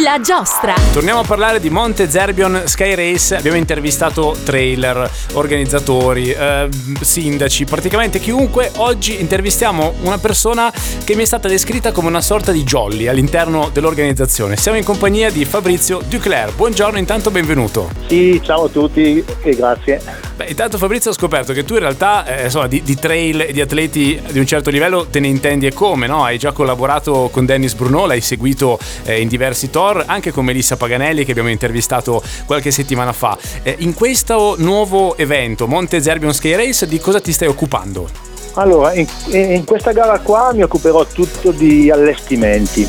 La giostra. Torniamo a parlare di Monte Zerbion Sky Race. Abbiamo intervistato trailer, organizzatori, eh, sindaci, praticamente chiunque. Oggi intervistiamo una persona che mi è stata descritta come una sorta di jolly all'interno dell'organizzazione. Siamo in compagnia di Fabrizio Duclerc. Buongiorno, intanto benvenuto. Sì, ciao a tutti e grazie. Beh, intanto Fabrizio ho scoperto che tu in realtà eh, insomma, di, di, trail e di atleti di un certo livello te ne intendi e come, no? Hai già collaborato con Dennis Bruno, l'hai seguito eh, in diversi tour, anche con Melissa Paganelli che abbiamo intervistato qualche settimana fa. Eh, in questo nuovo evento, Monte Zerbion Sky Race, di cosa ti stai occupando? Allora, in, in questa gara qua mi occuperò tutto di allestimenti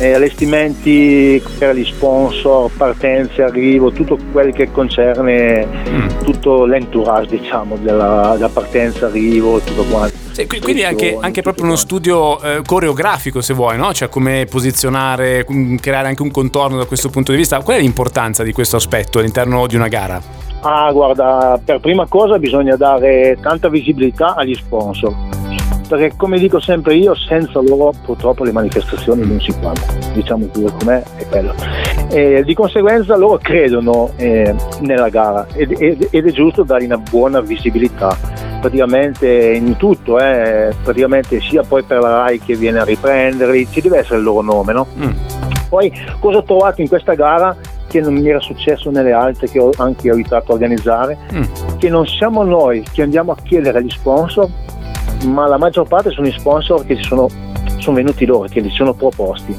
eh, allestimenti per gli sponsor, partenze, arrivo, tutto quel che concerne mm. tutto l'entourage diciamo della, della partenza, arrivo, tutto quanto. Sì, quindi anche, anche, proprio uno studio eh, coreografico se vuoi, no? Cioè come posizionare, creare anche un contorno da questo punto di vista. Qual è l'importanza di questo aspetto all'interno di una gara? Ah, guarda, per prima cosa bisogna dare tanta visibilità agli sponsor perché come dico sempre io, senza loro purtroppo le manifestazioni non si fanno, diciamo pure com'è, è quello. E di conseguenza loro credono eh, nella gara ed, ed, ed, è giusto dargli una buona visibilità praticamente in tutto, eh, praticamente sia poi per la RAI che viene a riprenderli, ci deve essere il loro nome, no? Mm. Poi cosa ho trovato in questa gara che non mi era successo nelle altre che ho anche aiutato a organizzare, mm. che non siamo noi che andiamo a chiedere agli sponsor ma la maggior parte sono i sponsor che sono, sono venuti loro, che li sono proposti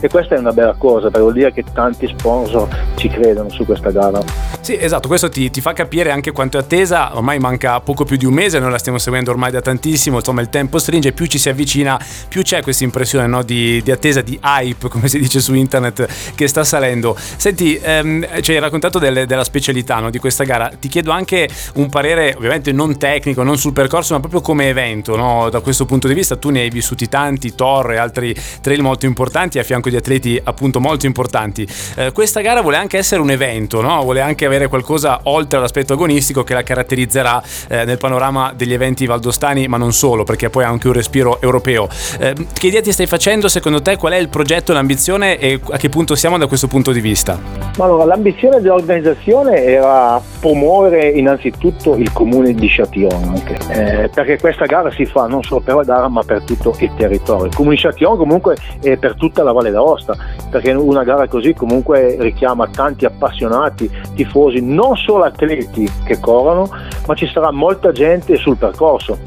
e questa è una bella cosa perché vuol dire che tanti sponsor ci credono su questa gara. Sì, esatto, questo ti, ti, fa capire anche quanto è attesa, ormai manca poco più di un mese, noi la stiamo seguendo ormai da tantissimo, insomma il tempo stringe, più ci si avvicina, più c'è questa impressione no, di, di, attesa, di hype, come si dice su internet, che sta salendo. Senti, ehm, ci hai raccontato delle, della specialità no, di questa gara, ti chiedo anche un parere ovviamente non tecnico, non sul percorso, ma proprio come evento, no? da questo punto di vista tu ne hai vissuti tanti, Torre altri trail molto importanti a fianco di atleti appunto molto importanti. Eh, questa gara vuole anche essere un evento, vuole anche avere avere qualcosa oltre all'aspetto agonistico che la caratterizzerà eh, nel panorama degli eventi valdostani, ma non solo, perché poi ha anche un respiro europeo. Eh, che idea ti stai facendo? Secondo te qual è il progetto, l'ambizione e a che punto siamo da questo punto di vista? Allora, l'ambizione dell'organizzazione era promuovere innanzitutto il comune di Châtillon, anche, eh, perché questa gara si fa non solo per la gara ma per tutto il territorio. Il comune di Châtillon comunque è per tutta la Valle d'Aosta, perché una gara così comunque richiama tanti appassionati, tifosi tifosi, non solo atleti che corrono, ma ci sarà molta gente sul percorso,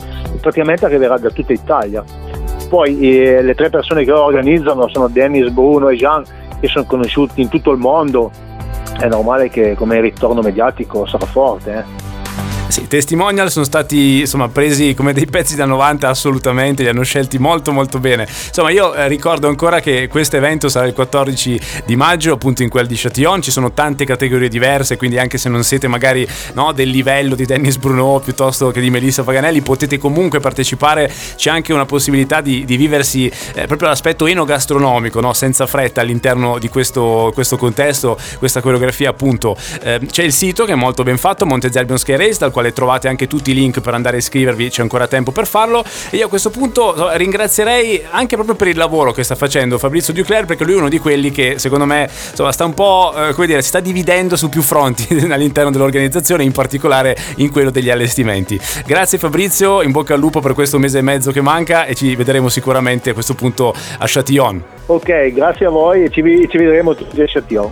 praticamente arriverà da tutta Italia. Poi eh, le tre persone che organizzano sono Dennis, Bruno e Jean, che sono conosciuti in tutto il mondo. È normale che come ritorno mediatico sarà forte. Eh. Sì, i testimonial sono stati insomma, presi come dei pezzi da 90 assolutamente, li hanno scelti molto molto bene. Insomma, io eh, ricordo ancora che questo evento sarà il 14 di maggio, appunto in quel di Châtillon, ci sono tante categorie diverse, quindi anche se non siete magari no, del livello di Dennis Bruno piuttosto che di Melissa Paganelli, potete comunque partecipare, c'è anche una possibilità di, di viversi eh, proprio l'aspetto enogastronomico, no? senza fretta all'interno di questo, questo, contesto, questa coreografia appunto. Eh, c'è il sito che è molto ben fatto, Monte Zerbion Sky Race, dal quale trovate anche tutti i link per andare a iscrivervi, c'è ancora tempo per farlo. E io a questo punto ringrazierei anche proprio per il lavoro che sta facendo Fabrizio Duclerc, perché lui è uno di quelli che secondo me insomma, sta un po', eh, come dire, si sta dividendo su più fronti all'interno dell'organizzazione, in particolare in quello degli allestimenti. Grazie Fabrizio, in bocca al lupo per questo mese e mezzo che manca e ci vedremo sicuramente a questo punto a Châtillon. Ok, grazie a voi e ci, ci vedremo tutti a Châtillon.